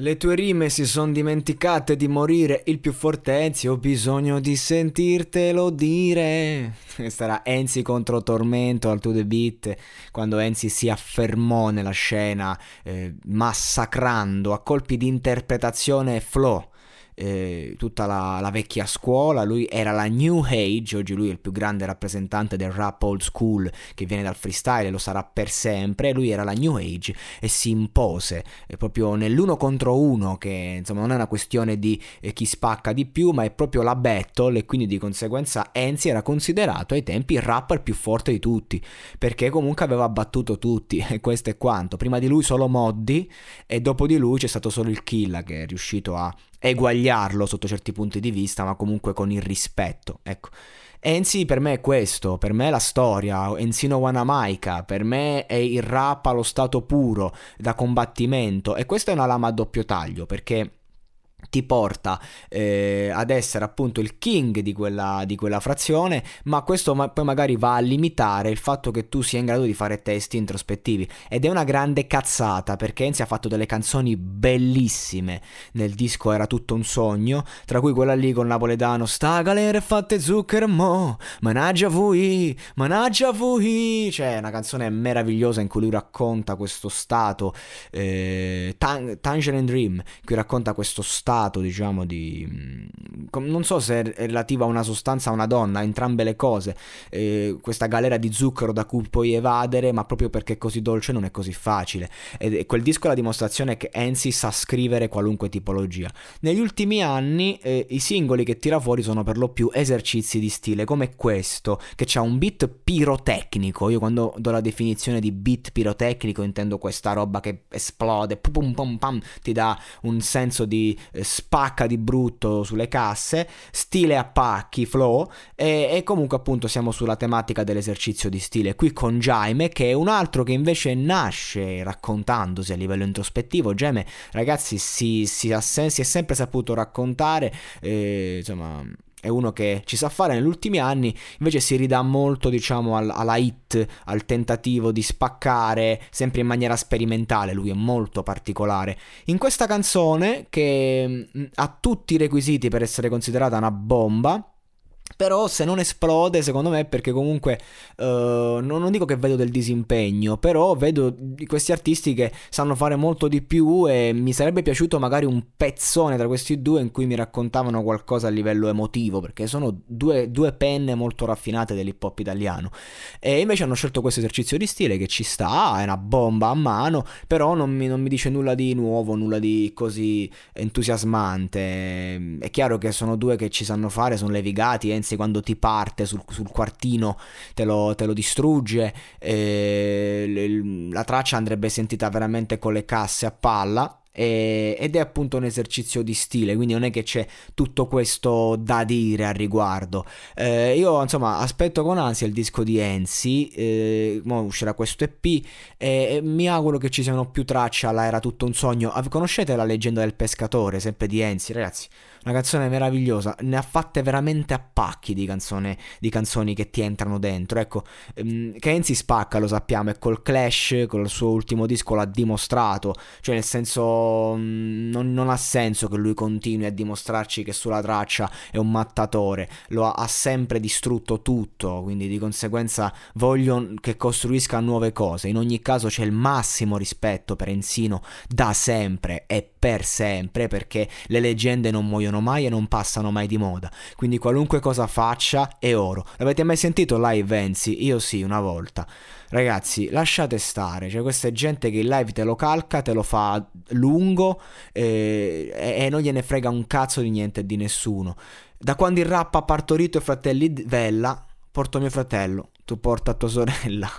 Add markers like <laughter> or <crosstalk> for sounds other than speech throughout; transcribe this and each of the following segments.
Le tue rime si sono dimenticate di morire, il più forte Enzi, ho bisogno di sentirtelo dire. Era Enzi contro Tormento al To The Beat, quando Enzi si affermò nella scena, eh, massacrando a colpi di interpretazione e flow eh, tutta la, la, vecchia scuola, lui era la New Age, oggi lui è il più grande rappresentante del rap old school che viene dal freestyle e lo sarà per sempre, lui era la New Age e si impose eh, proprio nell'uno contro uno che insomma non è una questione di eh, chi spacca di più ma è proprio la battle e quindi di conseguenza Enzi era considerato ai tempi il rapper più forte di tutti perché comunque aveva battuto tutti <laughs> e questo è quanto, prima di lui solo Moddi e dopo di lui c'è stato solo il Killa che è riuscito a eguagliarlo sotto certi punti di vista, ma comunque con il rispetto. Ecco. Enzi per me è questo, per me è la storia, Enzino Wanamaika, per me è il rap allo stato puro, da combattimento, e questa è una lama a doppio taglio, perché ti porta eh, ad essere appunto il king di quella, di quella frazione, ma questo ma- poi magari va a limitare il fatto che tu sia in grado di fare testi introspettivi. Ed è una grande cazzata perché Enzi ha fatto delle canzoni bellissime nel disco Era tutto un sogno, tra cui quella lì con Napoletano, sta galera fatte zucchero mo, managgia voi, managgia voi, cioè una canzone meravigliosa in cui lui racconta questo stato, eh, Tang- Tangerine Dream, in cui racconta questo stato stato, diciamo, di... Mm, non so se è relativa a una sostanza o a una donna, entrambe le cose, eh, questa galera di zucchero da cui puoi evadere, ma proprio perché è così dolce non è così facile. E quel disco è la dimostrazione che Ensi sa scrivere qualunque tipologia. Negli ultimi anni eh, i singoli che tira fuori sono per lo più esercizi di stile, come questo, che ha un beat pirotecnico. Io quando do la definizione di beat pirotecnico intendo questa roba che esplode, pum pum pum, ti dà un senso di spacca di brutto sulle casse, stile a pacchi, flow e, e, comunque appunto siamo sulla tematica dell'esercizio di stile qui con Jaime che è un altro che invece nasce raccontandosi a livello introspettivo. Jaime ragazzi si, si, si è sempre saputo raccontare, eh, insomma è uno che ci sa fare negli ultimi anni, invece si ridà molto, diciamo, al, alla hit, al tentativo di spaccare, sempre in maniera sperimentale, lui è molto particolare. In questa canzone, che mm, ha tutti i requisiti per essere considerata una bomba, però se non esplode, secondo me, perché comunque uh, non, non, dico che vedo del disimpegno, però vedo questi artisti che sanno fare molto di più e mi sarebbe piaciuto magari un pezzone tra questi due in cui mi raccontavano qualcosa a livello emotivo, perché sono due, due penne molto raffinate dell'hip hop italiano. E invece hanno scelto questo esercizio di stile che ci sta, è una bomba a mano, però non mi, non mi dice nulla di nuovo, nulla di così entusiasmante. È chiaro che sono due che ci sanno fare, sono levigati, Enzi quando ti parte sul, sul quartino te lo, te lo distrugge, la traccia andrebbe sentita veramente con le casse a palla ed è appunto un esercizio di stile, quindi non è che c'è tutto questo da dire al riguardo. Eh, io insomma aspetto con ansia il disco di Enzi, eh, uscirà questo EP e mi auguro che ci siano più tracce alla Era tutto un sogno. Conoscete la leggenda del pescatore, sempre di Enzi, ragazzi? Una canzone meravigliosa, ne ha fatte veramente a pacchi di, canzone, di canzoni che ti entrano dentro. Ecco, um, spacca, lo sappiamo, e col Clash, col suo ultimo disco l'ha dimostrato, cioè nel senso non, non, ha senso che lui continui a dimostrarci che sulla traccia è un mattatore, lo ha, ha, sempre distrutto tutto, quindi di conseguenza voglio che costruisca nuove cose. In ogni caso c'è il massimo rispetto per Enzino da sempre e per sempre perché le leggende non muoiono mai e non passano mai di moda. Quindi qualunque cosa faccia è oro. L'avete mai sentito live Enzi? Io sì, una volta. Ragazzi, lasciate stare, cioè questa è gente che il live te lo calca, te lo fa lungo eh, e, non gliene frega un cazzo di niente e di nessuno. Da quando il rap ha partorito i fratelli Vella, porto mio fratello, tu porta tua sorella.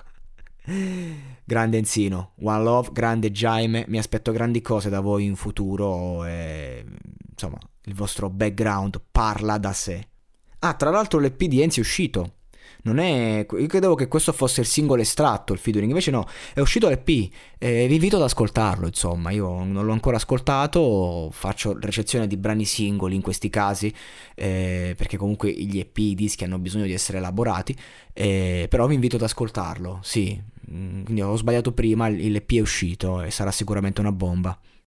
<laughs> Grande Enzino, One Love, grande Jaime, mi aspetto grandi cose da voi in futuro e insomma il vostro background parla da sé. Ah, tra l'altro l'EP di Enzi è uscito, non è... Io credevo che questo fosse il singolo estratto, il featuring, invece no, è uscito l'EP, eh, vi invito ad ascoltarlo, insomma, io non l'ho ancora ascoltato, faccio recensione di brani singoli in questi casi, eh, perché comunque gli EP, i dischi hanno bisogno di essere elaborati, eh, però vi invito ad ascoltarlo, sì, mm, quindi ho sbagliato prima, l'EP è uscito e sarà sicuramente una bomba.